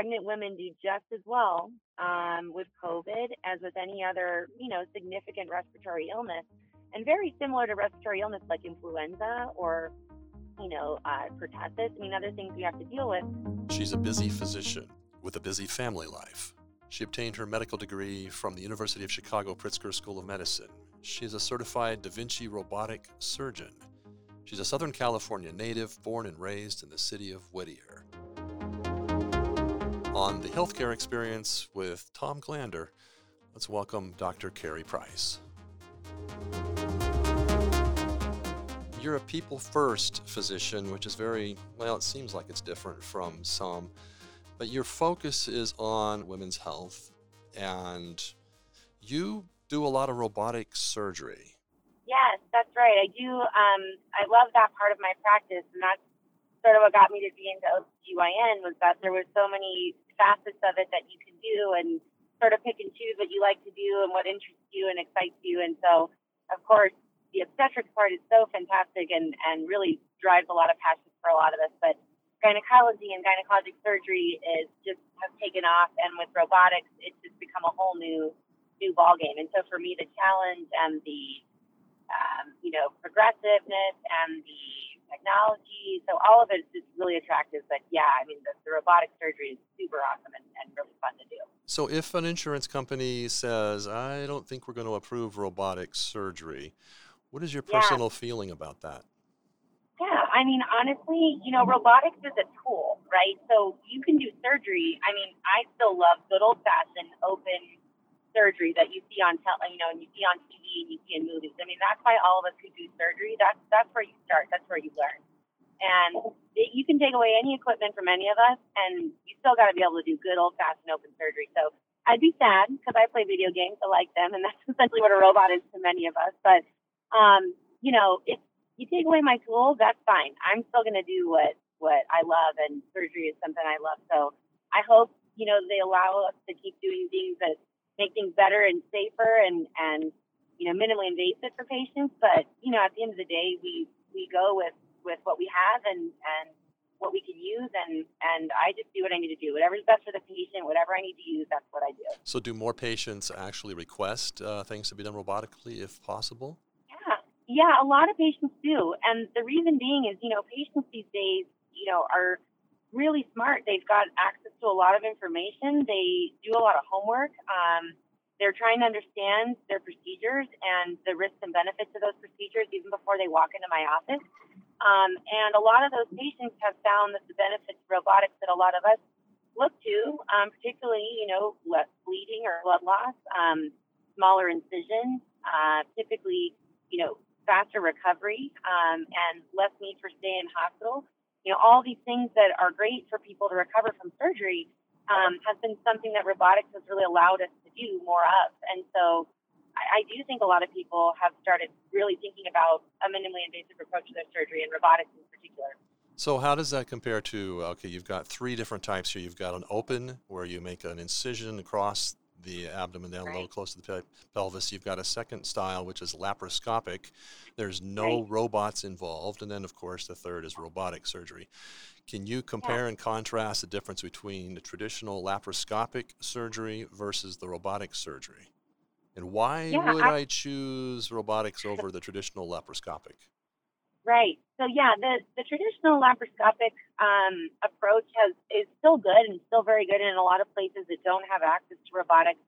pregnant women do just as well um, with COVID as with any other, you know, significant respiratory illness, and very similar to respiratory illness like influenza or, you know, uh, pertussis. I mean, other things we have to deal with. She's a busy physician with a busy family life. She obtained her medical degree from the University of Chicago Pritzker School of Medicine. She is a certified Da Vinci robotic surgeon. She's a Southern California native, born and raised in the city of Whittier. On the healthcare experience with Tom Glander, let's welcome Dr. Kerry Price. You're a people first physician, which is very, well, it seems like it's different from some, but your focus is on women's health and you do a lot of robotic surgery. Yes, that's right. I do. Um, I love that part of my practice, and that's sort of what got me to be into OBGYN was that there was so many facets of it that you can do and sort of pick and choose what you like to do and what interests you and excites you. And so, of course, the obstetrics part is so fantastic and, and really drives a lot of passion for a lot of us. But gynecology and gynecologic surgery is just has taken off, and with robotics, it's just become a whole new new ballgame. And so, for me, the challenge and the um, you know progressiveness and the technology. So all of it is really attractive. But yeah, I mean, the, the robotic surgery is super awesome and, and, really fun to do. So if an insurance company says, I don't think we're going to approve robotic surgery, what is your personal yeah. feeling about that? Yeah, I mean, honestly, you know, robotics is a tool, right? So you can do surgery. I mean, I still love good old fashioned open surgery that you see on tel- you know, and you see on TV and you see in movies. I mean, that's why all of us who do surgery. That's that's where you start. That's where you learn. And it, you can take away any equipment from any of us, and you still got to be able to do good old fashioned open surgery. So I'd be sad because I play video games, I like them, and that's essentially what a robot is to many of us. But um, you know, if you take away my tools, that's fine. I'm still going to do what what I love, and surgery is something I love. So I hope you know they allow us to keep doing things that make things better and safer and and you know minimally invasive for patients. But you know, at the end of the day, we we go with with what we have and and what we can use and and I just do what I need to do. Whatever's best for the patient, whatever I need to use, that's what I do. So, do more patients actually request uh, things to be done robotically if possible? Yeah, yeah, a lot of patients do, and the reason being is you know patients these days you know are really smart. They've got access to a lot of information. They do a lot of homework. Um, they're trying to understand their procedures and the risks and benefits of those procedures even before they walk into my office. Um, and a lot of those patients have found that the benefits of robotics that a lot of us look to, um, particularly, you know, less bleeding or blood loss, um, smaller incisions, uh, typically, you know, faster recovery, um, and less need for stay in hospital. You know, all these things that are great for people to recover from surgery um, has been something that robotics has really allowed us to do more of. And so I, I do think a lot of people have started really thinking about a minimally invasive approach to their surgery and robotics in particular. So how does that compare to okay? You've got three different types here. You've got an open where you make an incision across the abdomen down right. low, close to the pelvis. You've got a second style which is laparoscopic. There's no right. robots involved, and then of course the third is robotic surgery. Can you compare yeah. and contrast the difference between the traditional laparoscopic surgery versus the robotic surgery? And why yeah, would I, I choose robotics over the traditional laparoscopic? Right. So yeah, the, the traditional laparoscopic um, approach has is still good and still very good in a lot of places that don't have access to robotics,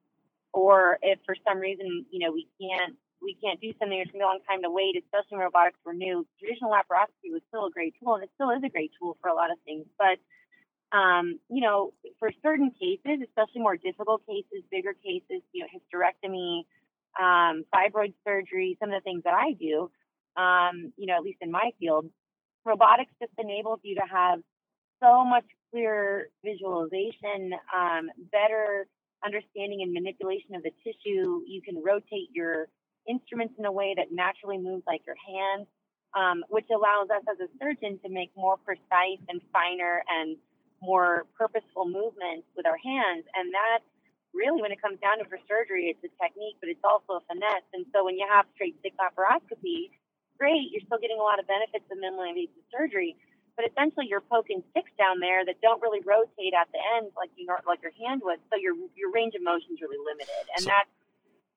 or if for some reason you know we can't we can't do something, it's gonna be a long time to wait, especially when robotics were new. Traditional laparoscopy was still a great tool, and it still is a great tool for a lot of things. But um, you know, for certain cases, especially more difficult cases, bigger cases, you know, hysterectomy, um, fibroid surgery, some of the things that I do um, you know, at least in my field, robotics just enables you to have so much clearer visualization, um, better understanding and manipulation of the tissue. You can rotate your instruments in a way that naturally moves like your hands, um, which allows us as a surgeon to make more precise and finer and more purposeful movements with our hands. And that really, when it comes down to for surgery, it's a technique, but it's also a finesse. And so when you have straight stick laparoscopy, great. You're still getting a lot of benefits of minimally invasive surgery. but essentially you're poking sticks down there that don't really rotate at the end like you like your hand would. So your your range of motion is really limited, and so that's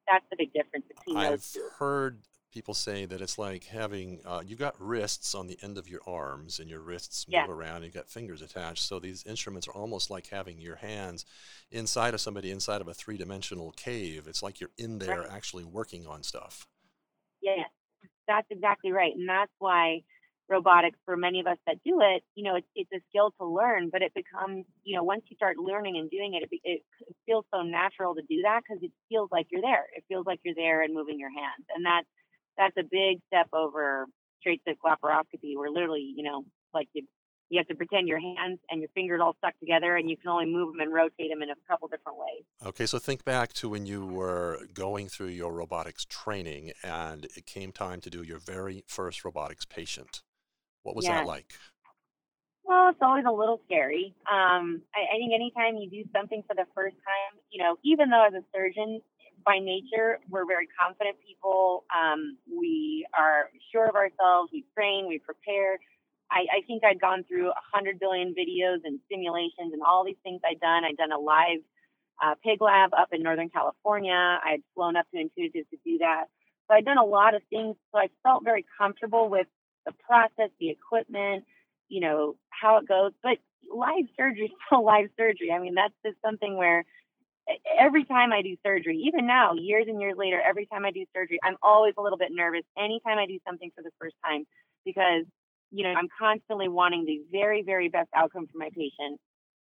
that's the big difference between I've those two. heard people say that it's like having uh, you got wrists on the end of your arms and your wrists move Yeah. around and you've got fingers attached so these instruments are almost like having your hands inside of somebody inside of a three-dimensional cave it's like you're in there Right. actually working on stuff Yeah, that's exactly right. And that's why robotics, for many of us that do it, you know, it's, it's a skill to learn, but it becomes, you know, once you start learning and doing it, it, it feels so natural to do that because it feels like you're there. It feels like you're there and moving your hands. And that's, that's a big step over straight to laparoscopy where literally, you know, like you, you have to pretend your hands and your fingers all stuck together and you can only move them and rotate them in a couple different ways. okay so think back to when you were going through your robotics training and it came time to do your very first robotics patient what was that like Well, it's always a little scary. Um, I, I think anytime you do something for the first time, you know, even though as a surgeon, by nature, we're very confident people. Um, we are sure of ourselves. We train, we prepare. I, I think I'd gone through a hundred billion videos and simulations and all these things I'd done. I'd done a live uh, pig lab up in Northern California. I'd flown up to Intuitive to do that. So I'd done a lot of things. So I felt very comfortable with the process, the equipment, you know, how it goes. But live surgery is still live surgery. I mean, that's just something where every time I do surgery, even now, years and years later, every time I do surgery, I'm always a little bit nervous anytime I do something for the first time because, you know, I'm constantly wanting the very, very best outcome for my patient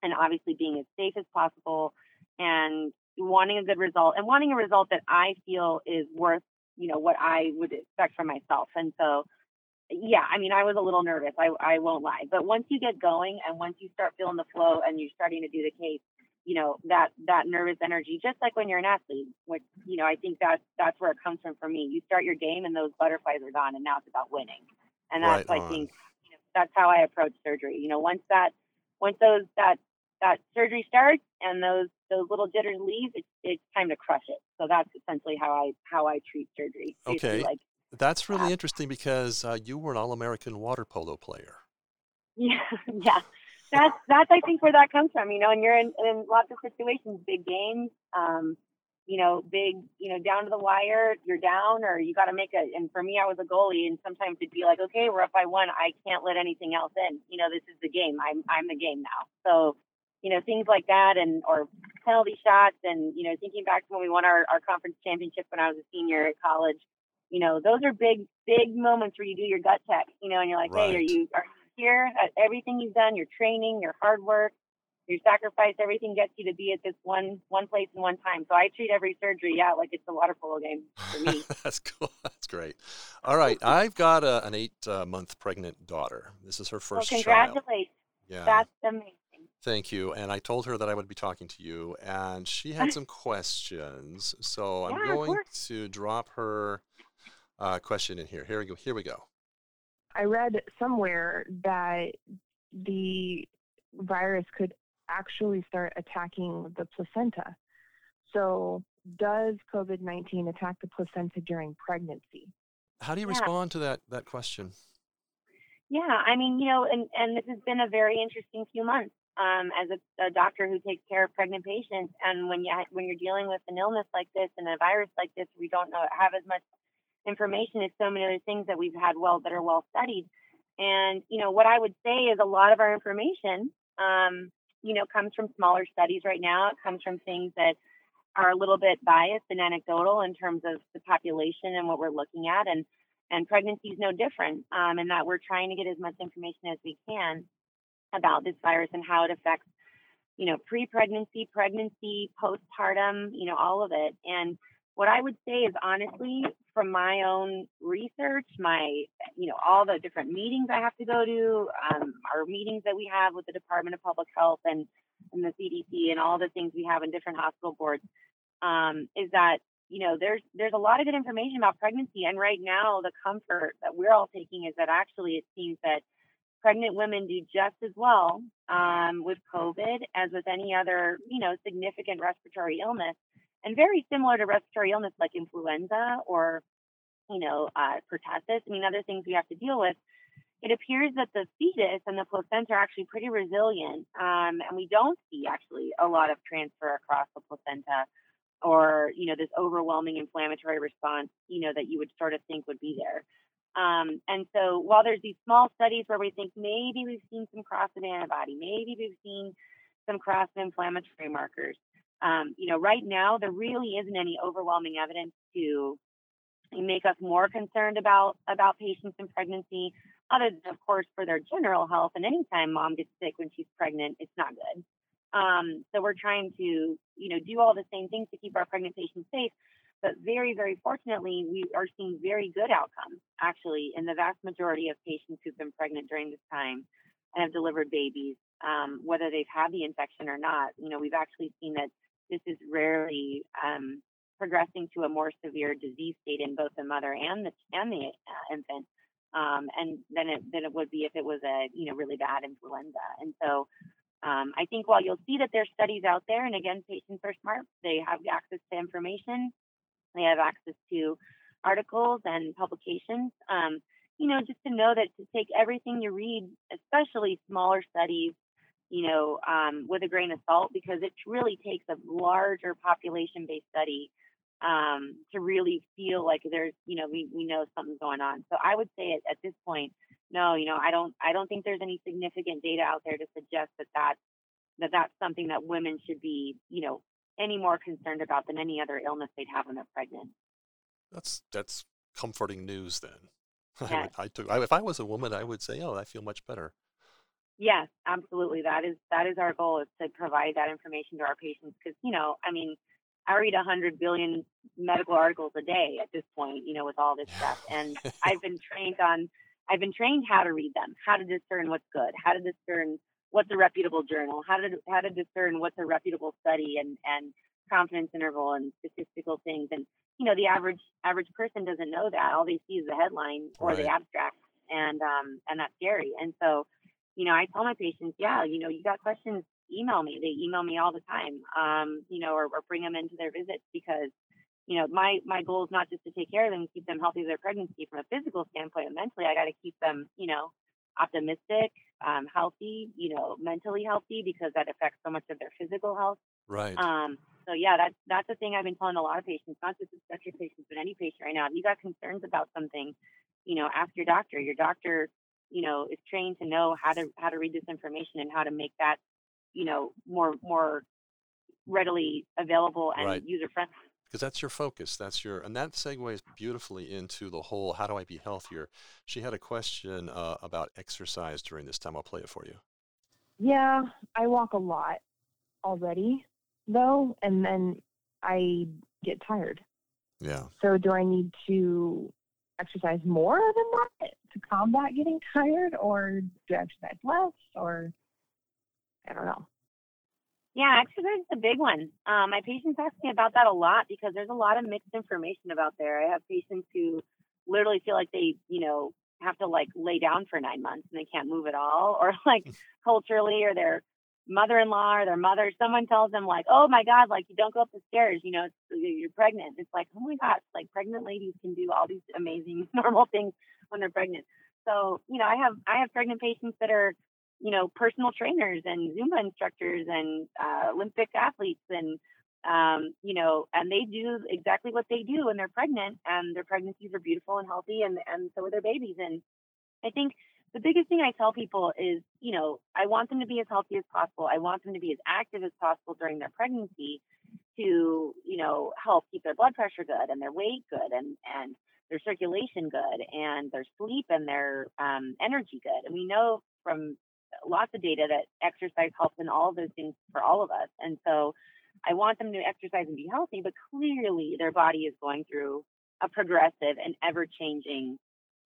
and obviously being as safe as possible and wanting a good result and wanting a result that I feel is worth, you know, what I would expect from myself. And so, yeah, I mean, I was a little nervous. I, I won't lie. But once you get going and once you start feeling the flow and you're starting to do the case, you know, that that nervous energy, just like when you're an athlete, which, you know, I think that's that's where it comes from for me. You start your game and those butterflies are gone and now it's about winning. And that's Right I think you know, that's how I approach surgery. You know, once that once those that that surgery starts and those those little jitters leave, it's it's time to crush it. So that's essentially how I how I treat surgery. Okay. Like that's really that. interesting because uh, you were an all-american water polo player Yeah, yeah. That's that's I think where that comes from, you know, and you're in, in lots of situations, big games, um, you know, big, you know, down to the wire, you're down or you gotta make a and for me I was a goalie and sometimes it'd be like, Okay, we're up by one, I can't let anything else in. You know, this is the game. I'm I'm the game now. So, you know, things like that and or penalty shots and, you know, thinking back to when we won our, our conference championship when I was a senior at college, you know, those are big, big moments where you do your gut check, you know, and you're like, hey, are you are you here uh, everything you've done, your training, your hard work, your sacrifice, everything gets you to be at this one one place and one time. So I treat every surgery, yeah, like it's a water polo game for me. That's cool. That's great. All right, I've got a, an eight-month pregnant daughter. This is her well, first child. congratulations. Yeah. That's amazing. Thank you. And I told her that I would be talking to you, and she had some questions. So I'm going to drop her uh, question in here. Here we go. Here we go. I read somewhere that the virus could actually start attacking the placenta. So, does COVID 19 attack the placenta during pregnancy? How do you Yeah. respond to that that question? Yeah, I mean, you know, and, and this has been a very interesting few months um, as a, a doctor who takes care of pregnant patients. And when you when you're dealing with an illness like this and a virus like this, we don't know have as much information as so many other things that we've had well that are well studied. And you know, what I would say is a lot of our information, um, you know, comes from smaller studies right now. It comes from things that are a little bit biased and anecdotal in terms of the population and what we're looking at. And and pregnancy is no different um, in that we're trying to get as much information as we can about this virus and how it affects you know pre-pregnancy pregnancy postpartum you know all of it and what i would say is honestly from my own research my you know all the different meetings i have to go to um, our meetings that we have with the department of public health and, and the cdc and all the things we have in different hospital boards um, is that you know there's there's a lot of good information about pregnancy. And right now the comfort that we're all taking is that actually it seems that pregnant women do just as well um, with covid as with any other you know significant respiratory illness and very similar to respiratory illness like influenza or you know uh, pertussis i mean other things we have to deal with it appears that the fetus and the placenta are actually pretty resilient, um, and we don't see actually a lot of transfer across the placenta or you know this overwhelming inflammatory response you know that you would sort of think would be there. Um, and so while there's these small studies where we think maybe we've seen some cross of antibody maybe we've seen some cross of inflammatory markers um, you know right now there really isn't any overwhelming evidence to make us more concerned about about patients in pregnancy other than of course for their general health and anytime mom gets sick when she's pregnant it's not good um, so we're trying to, you know, do all the same things to keep our pregnant patients safe. But very, very fortunately, we are seeing very good outcomes actually in the vast majority of patients who've been pregnant during this time and have delivered babies, um, whether they've had the infection or not. You know, we've actually seen that this is rarely um, progressing to a more severe disease state in both the mother and the and the uh, infant. Um, and then it than it would be if it was a you know really bad influenza. And so um, I think while you'll see that there's studies out there, and again, patients are smart, they have access to information, they have access to articles and publications. Um, you know, just to know that to take everything you read, especially smaller studies, you know, um, with a grain of salt, because it really takes a larger population based study um, to really feel like there's, you know, we, we know something's going on. So I would say at, at this point, no, you know, I don't, I don't think there's any significant data out there to suggest that that's, that that's something that women should be, you know, any more concerned about than any other illness they'd have when they're pregnant. That's that's comforting news then. Yes. I would, I took, I, if I was a woman, I would say, oh, I feel much better. Yes, absolutely. That is that is our goal is to provide that information to our patients because you know, I mean, I read a hundred billion medical articles a day at this point, you know, with all this stuff, and I've been trained on I've been trained how to read them, how to discern what's good, how to discern what's a reputable journal, how to how to discern what's a reputable study and and confidence interval and statistical things. And you know, the average average person doesn't know that. All they see is the headline or Right. the abstract, and um and that's scary. And so, you know, I tell my patients, yeah, you know, you got questions, email me. They email me all the time, um, you know, or, or bring them into their visits because you know, my my goal is not just to take care of them keep them healthy through their pregnancy from a physical standpoint, but mentally, I got to keep them, you know, optimistic, um, healthy, you know, mentally healthy because that affects so much of their physical health. Right. Um, so yeah, that's that's the thing I've been telling a lot of patients, not just obstetric patients, but any patient right now. If you got concerns about something, you know, ask your doctor. Your doctor, you know, is trained to know how to how to read this information and how to make that, you know, more more readily available and Right. user friendly. because that's your focus. That's your, and that segues beautifully into the whole how do I be healthier? She had a question uh, about exercise during this time. I'll play it for you. Yeah, I walk a lot already, though, and then I get tired. Yeah. So, do I need to exercise more than that to combat getting tired, or do I exercise less, or I don't know. Yeah, exercise is a big one. Um, my patients ask me about that a lot because there's a lot of mixed information about there. I have patients who literally feel like they, you know, have to like lay down for nine months and they can't move at all, or like culturally, or their mother-in-law or their mother, someone tells them like, "Oh my God, like you don't go up the stairs, you know, you're pregnant." It's like, oh my gosh, like pregnant ladies can do all these amazing normal things when they're pregnant. So, you know, I have I have pregnant patients that are you know, personal trainers and Zumba instructors and uh, Olympic athletes and um, you know, and they do exactly what they do when they're pregnant and their pregnancies are beautiful and healthy and and so are their babies. And I think the biggest thing I tell people is, you know, I want them to be as healthy as possible. I want them to be as active as possible during their pregnancy to, you know, help keep their blood pressure good and their weight good and and their circulation good and their sleep and their um, energy good. And we know from lots of data that exercise helps in all of those things for all of us. And so I want them to exercise and be healthy, but clearly their body is going through a progressive and ever changing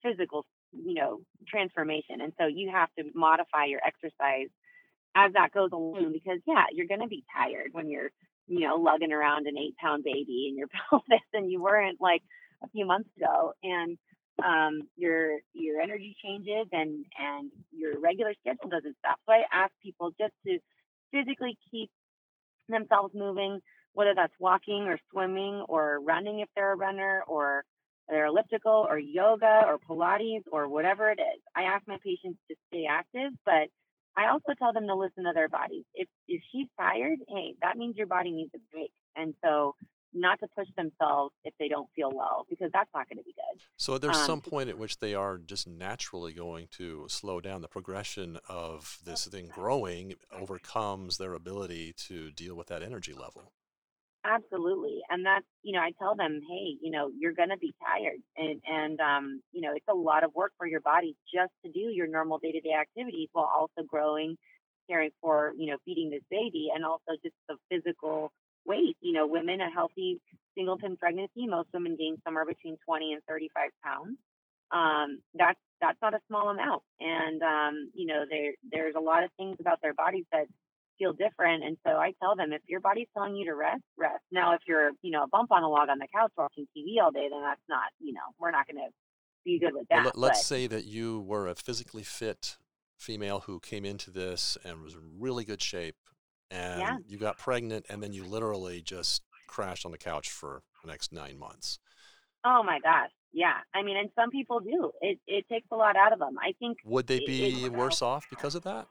physical, you know, transformation. And so you have to modify your exercise as that goes along because yeah, you're gonna be tired when you're, you know, lugging around an eight pound baby in your pelvis and you weren't like a few months ago. And um, your your energy changes and and your regular schedule doesn't stop. So I ask people just to physically keep themselves moving, whether that's walking or swimming or running if they're a runner or whether elliptical or yoga or Pilates or whatever it is. I ask my patients to stay active, but I also tell them to listen to their bodies. If if she's tired, hey, that means your body needs a break. And so not to push themselves if they don't feel well because that's not going to be good. So there's um, some point at which they are just naturally going to slow down. The progression of this thing growing overcomes their ability to deal with that energy level. Absolutely. And that's, you know, I tell them, hey, you know, you're going to be tired and, and, um, you know, it's a lot of work for your body just to do your normal day to day activities while also growing, caring for, you know, feeding this baby and also just the physical weight. You know, women, a healthy singleton pregnancy, most women gain somewhere between 20 and 35 pounds. Um, that's, that's not a small amount. And, um, you know, there, there's a lot of things about their bodies that feel different. And so I tell them if your body's telling you to rest, rest. Now, if you're, you know, a bump on a log on the couch watching TV all day, then that's not, you know, we're not going to be good with that. Well, let's but, say that you were a physically fit female who came into this and was in really good shape and yeah. you got pregnant and then you literally just crashed on the couch for the next nine months. Oh my gosh. Yeah. I mean, and some people do. It, it takes a lot out of them. I think. Would they be it, worse off because of that?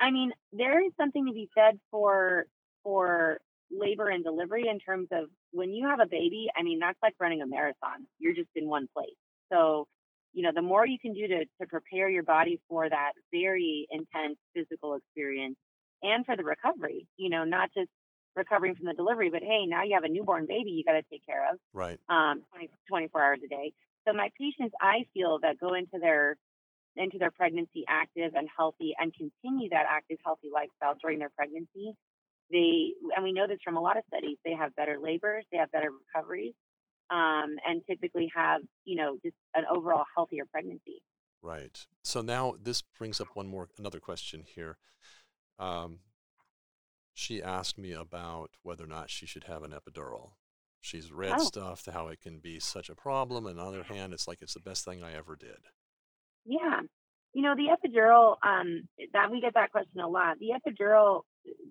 I mean, there is something to be said for for labor and delivery in terms of when you have a baby. I mean, that's like running a marathon. You're just in one place. So, you know, the more you can do to to prepare your body for that very intense physical experience and for the recovery. You know, not just recovering from the delivery, but hey, now you have a newborn baby you got to take care of. Right. Um, 20, 24 hours a day. So my patients, I feel that go into their into their pregnancy active and healthy and continue that active, healthy lifestyle during their pregnancy, they, and we know this from a lot of studies, they have better labors, they have better recoveries, um, and typically have, you know, just an overall healthier pregnancy. Right. So now this brings up one more, another question here. Um, she asked me about whether or not she should have an epidural. She's read oh. stuff how it can be such a problem, and on the other hand, it's like it's the best thing I ever did. Yeah. You know, the epidural, um, that we get that question a lot. The epidural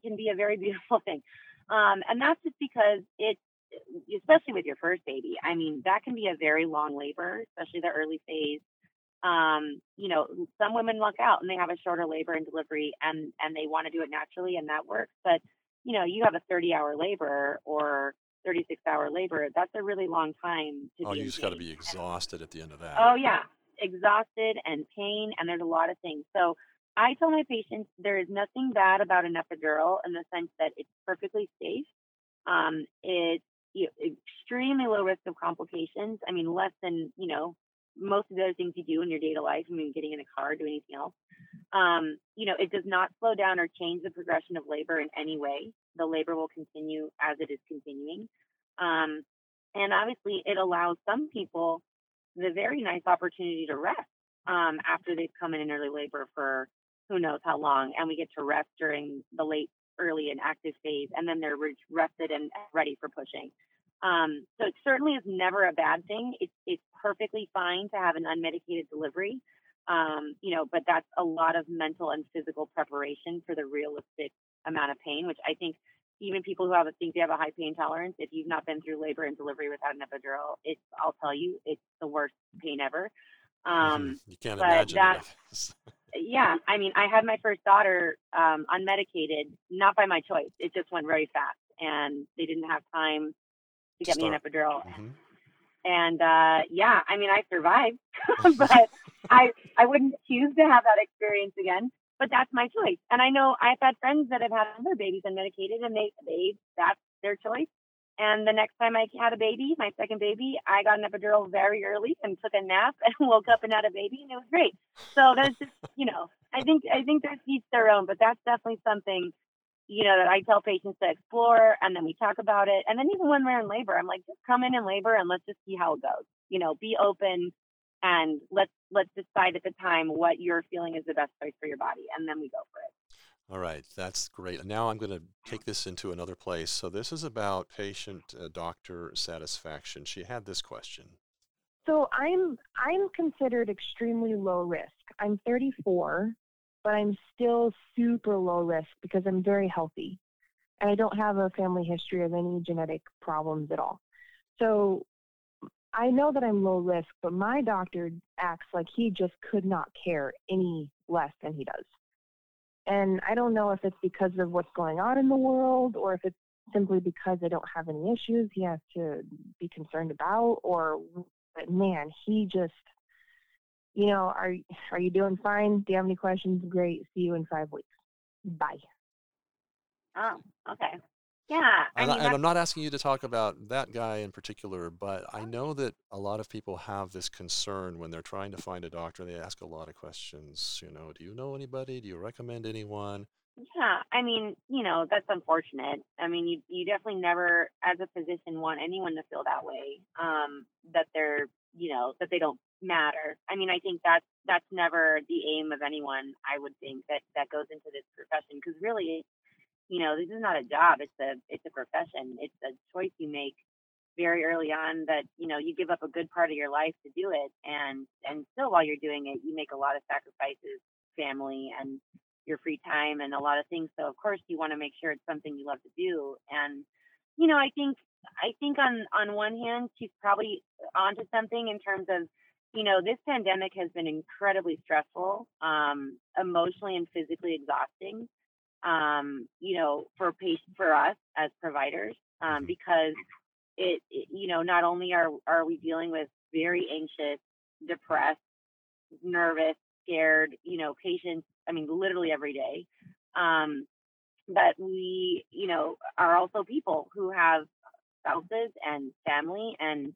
can be a very beautiful thing. Um, and that's just because it, especially with your first baby, I mean, that can be a very long labor, especially the early phase. Um, you know, some women luck out and they have a shorter labor and delivery and, and they want to do it naturally and that works. But, you know, you have a 30 hour labor or 36 hour labor. That's a really long time to Oh, you just got to be exhausted at the end of that. Oh, yeah exhausted and pain, and there's a lot of things. So I tell my patients there is nothing bad about an epidural in the sense that it's perfectly safe. Um, it's you know, extremely low risk of complications. I mean, less than you know most of the other things you do in your day to life. I mean, getting in a car, doing anything else. Um, you know, it does not slow down or change the progression of labor in any way. The labor will continue as it is continuing. Um, and obviously, it allows some people the very nice opportunity to rest um, after they've come in in early labor for who knows how long, and we get to rest during the late, early, and active phase, and then they're rested and ready for pushing. Um, so it certainly is never a bad thing. It's it's perfectly fine to have an unmedicated delivery, um, you know, but that's a lot of mental and physical preparation for the realistic amount of pain, which I think even people who have a think they have a high pain tolerance, if you've not been through labor and delivery without an epidural, it's I'll tell you, it's the worst pain ever. Um, you can't imagine that. yeah, I mean, I had my first daughter um, unmedicated, not by my choice. It just went very fast, and they didn't have time to get Start. me an epidural. Mm-hmm. And uh, yeah, I mean, I survived, but I I wouldn't choose to have that experience again but that's my choice. And I know I've had friends that have had other babies unmedicated and they, they, that's their choice. And the next time I had a baby, my second baby, I got an epidural very early and took a nap and woke up and had a baby and it was great. So there's just, you know, I think, I think there's each their own, but that's definitely something, you know, that I tell patients to explore and then we talk about it. And then even when we're in labor, I'm like, just come in in labor and let's just see how it goes. You know, be open, and let's let's decide at the time what you're feeling is the best choice for your body and then we go for it. All right that's great. Now i'm going to take this into another place. So this is about patient uh, doctor satisfaction. She had this question. So i'm i'm considered extremely low risk. I'm 34 but i'm still super low risk because i'm very healthy and i don't have a family history of any genetic problems at all. So I know that I'm low risk, but my doctor acts like he just could not care any less than he does. And I don't know if it's because of what's going on in the world or if it's simply because I don't have any issues he has to be concerned about or but man, he just you know, are are you doing fine? Do you have any questions? Great. See you in five weeks. Bye. Oh, okay. Yeah. I and, mean, and I'm not asking you to talk about that guy in particular, but I know that a lot of people have this concern when they're trying to find a doctor. They ask a lot of questions. You know, do you know anybody? Do you recommend anyone? Yeah, I mean, you know, that's unfortunate. I mean, you you definitely never, as a physician, want anyone to feel that way. Um, that they're, you know, that they don't matter. I mean, I think that's that's never the aim of anyone. I would think that that goes into this profession because really, you know, this is not a job. It's a it's a profession. It's a choice you make very early on that you know you give up a good part of your life to do it, and and still while you're doing it, you make a lot of sacrifices, family and your free time and a lot of things. So of course you want to make sure it's something you love to do. And you know, I think I think on on one hand she's probably onto something in terms of you know, this pandemic has been incredibly stressful, um, emotionally and physically exhausting. Um, you know, for patient for us as providers, um, mm-hmm. because it, it, you know, not only are are we dealing with very anxious, depressed, nervous, scared, you know, patients. I mean, literally every day. Um, but we, you know, are also people who have spouses and family and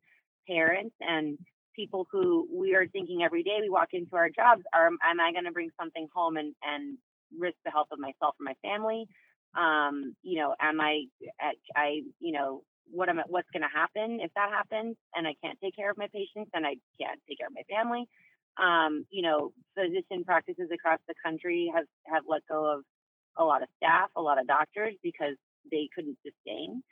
parents and people who we are thinking every day we walk into our jobs are am i going to bring something home and and risk the health of myself or my family. Um you know am i i you know what am I, what's going to happen if that happens and i can't take care of my patients and i can't take care of my family? Um you know physician practices across the country have have let go of a lot of staff a lot of doctors because they couldn't sustain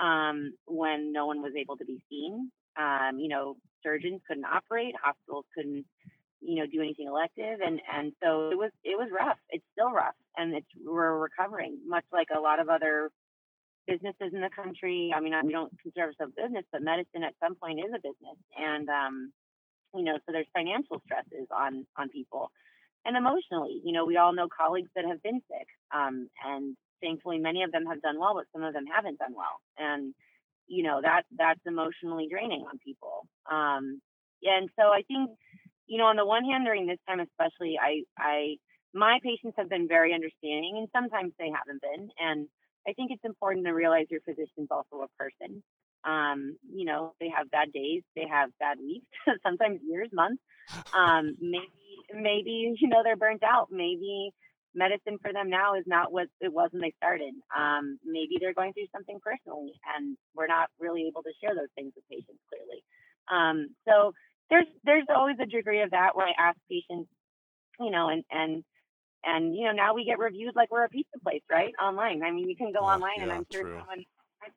um, when no one was able to be seen. Um, you know, surgeons couldn't operate, hospitals couldn't, you know, do anything elective, and and so it was it was rough. It's still rough, and it's we're recovering, much like a lot of other businesses in the country. I mean, we don't consider ourselves a business, but medicine at some point is a business, and um, you know, so there's financial stresses on on people, and emotionally, you know, we all know colleagues that have been sick, um, and thankfully many of them have done well, but some of them haven't done well, and you know that that's emotionally draining on people um and so i think you know on the one hand during this time especially i i my patients have been very understanding and sometimes they haven't been and i think it's important to realize your physician's also a person um you know they have bad days they have bad weeks sometimes years months um maybe maybe you know they're burnt out maybe medicine for them now is not what it was when they started. Um, maybe they're going through something personally, and we're not really able to share those things with patients clearly. Um, so there's there's always a degree of that where I ask patients, you know, and and and you know now we get reviews like we're a pizza place, right? Online. I mean, you can go oh, online, yeah, and I'm sure true. someone.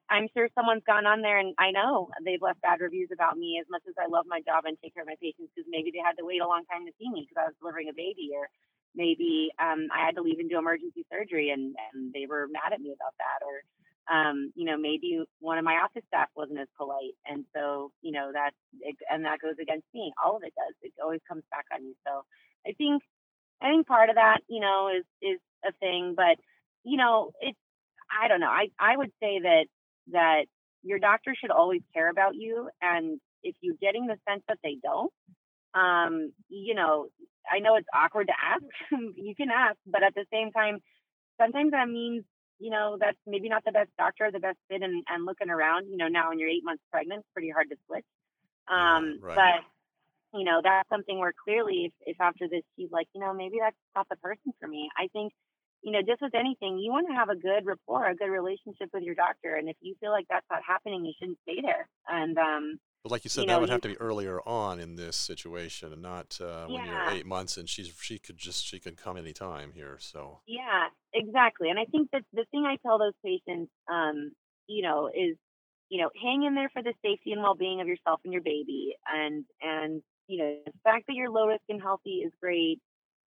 I'm sure someone's gone on there and I know they've left bad reviews about me as much as I love my job and take care of my patients because maybe they had to wait a long time to see me because I was delivering a baby or maybe um, I had to leave and do emergency surgery and, and they were mad at me about that. Or, um, you know, maybe one of my office staff wasn't as polite. And so, you know, that, and that goes against me. All of it does. It always comes back on you. So I think, I think part of that, you know, is, is a thing, but, you know, it's, I don't know. I, I would say that, that your doctor should always care about you. And if you're getting the sense that they don't, um, you know, I know it's awkward to ask. you can ask, but at the same time, sometimes that means you know that's maybe not the best doctor the best fit. And, and looking around, you know, now when you're eight months pregnant, it's pretty hard to switch. Um, right. But you know, that's something where clearly, if, if after this she's like, you know, maybe that's not the person for me. I think you know, just with anything, you want to have a good rapport, a good relationship with your doctor. And if you feel like that's not happening, you shouldn't stay there. And um, but like you said, you that know, would have to be earlier on in this situation, and not uh, when yeah. you're eight months and she's she could just she could come anytime here. So yeah, exactly. And I think that the thing I tell those patients, um, you know, is you know, hang in there for the safety and well being of yourself and your baby, and and you know, the fact that you're low risk and healthy is great.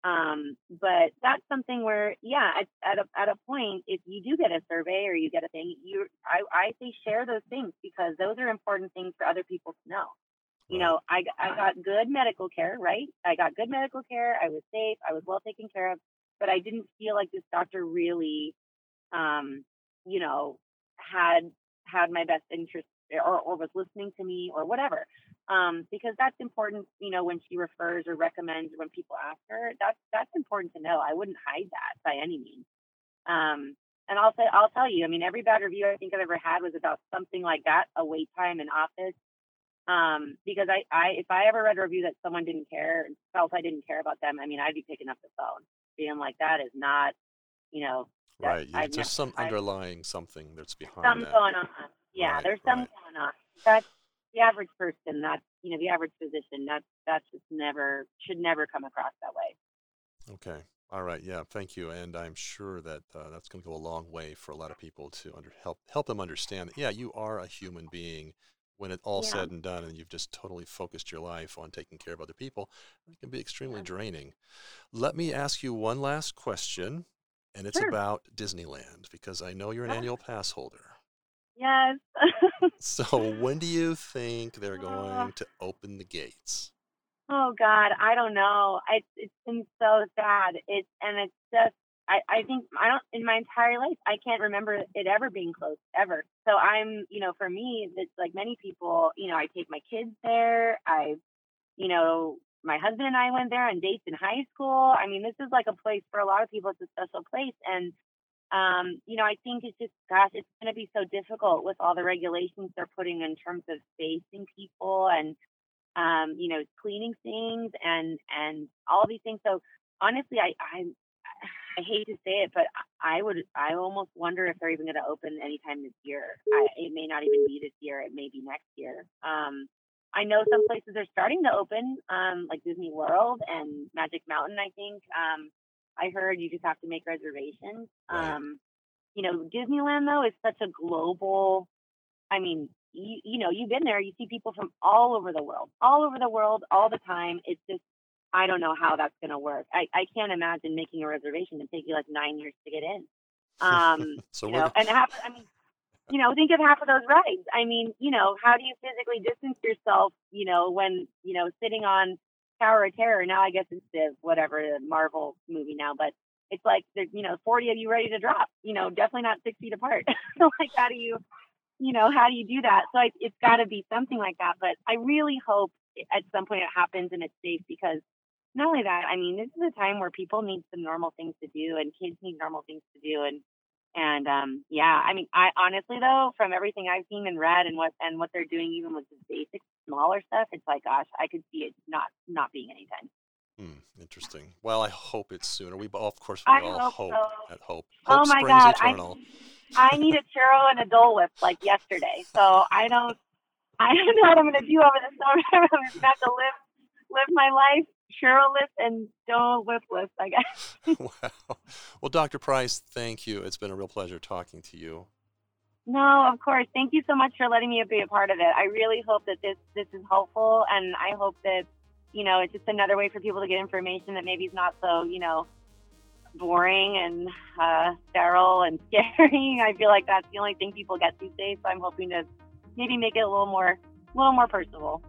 Um, but that's something where, yeah, at, at, a, at a point, if you do get a survey or you get a thing, you, I, I say share those things because those are important things for other people to know. You know, I, I got good medical care, right? I got good medical care. I was safe. I was well taken care of, but I didn't feel like this doctor really, um, you know, had had my best interest or, or was listening to me or whatever. Um, because that's important, you know, when she refers or recommends when people ask her, that's that's important to know. I wouldn't hide that by any means. Um, and I'll say I'll tell you, I mean, every bad review I think I've ever had was about something like that, a wait time in office. Um, because I, I if I ever read a review that someone didn't care and felt I didn't care about them, I mean, I'd be picking up the phone, being like, that is not, you know, right. Yeah, there's some underlying something that's behind something that. going on. Yeah, right, there's something right. going on. That's the average person. That's you know the average physician. That's that's just never should never come across that way. Okay. All right. Yeah. Thank you. And I'm sure that uh, that's going to go a long way for a lot of people to under, help help them understand that yeah, you are a human being. When it's all Yeah. said and done, and you've just totally focused your life on taking care of other people, it can be extremely Yeah. draining. Let me ask you one last question, and it's Sure. about Disneyland because I know you're an Ah. annual pass holder. Yes. So when do you think they're Uh. going to open the gates? Oh God, I don't know. I, it's been so sad. It's and it's just I, I think I don't in my entire life I can't remember it ever being closed ever. So I'm you know for me it's like many people you know I take my kids there. I you know my husband and I went there on dates in high school. I mean this is like a place for a lot of people. It's a special place and um, you know, I think it's just, gosh, it's going to be so difficult with all the regulations they're putting in terms of spacing people and, um, you know, cleaning things and and all these things. So honestly, I I, I hate to say it, but I would I almost wonder if they're even going to open anytime this year. I, it may not even be this year. It may be next year. Um, I know some places are starting to open, um, like Disney World and Magic Mountain. I think. Um, I heard you just have to make reservations. Right. Um, you know, Disneyland though is such a global. I mean, you you know, you've been there. You see people from all over the world, all over the world, all the time. It's just, I don't know how that's going to work. I I can't imagine making a reservation and take you like nine years to get in. Um, so you know, and half. I mean, you know, think of half of those rides. I mean, you know, how do you physically distance yourself? You know, when you know sitting on Tower of Terror. Now I guess it's the whatever the Marvel movie now, but it's like there's you know 40 of you ready to drop. You know, definitely not six feet apart. so like, how do you, you know, how do you do that? So I, it's got to be something like that. But I really hope at some point it happens and it's safe because not only that, I mean, this is a time where people need some normal things to do and kids need normal things to do and and um yeah, I mean, I honestly though, from everything I've seen and read and what and what they're doing, even with the basic smaller stuff, it's like, gosh, I could see it not not being anytime. Hmm, interesting. Well, I hope it's sooner. We all, of course, we I all hope hope so. at hope. Oh my God, I- eternal. I need a churro and a Dole Whip like yesterday, so I don't I don't know what I'm gonna do over the summer. I'm just gonna have to live live my life churro list and Whip list, I guess. wow. Well, Dr. Price, thank you. It's been a real pleasure talking to you. No, of course. Thank you so much for letting me be a part of it. I really hope that this this is helpful, and I hope that you know it's just another way for people to get information that maybe is not so you know boring and uh, sterile and scary. I feel like that's the only thing people get these days. So I'm hoping to maybe make it a little more a little more personable.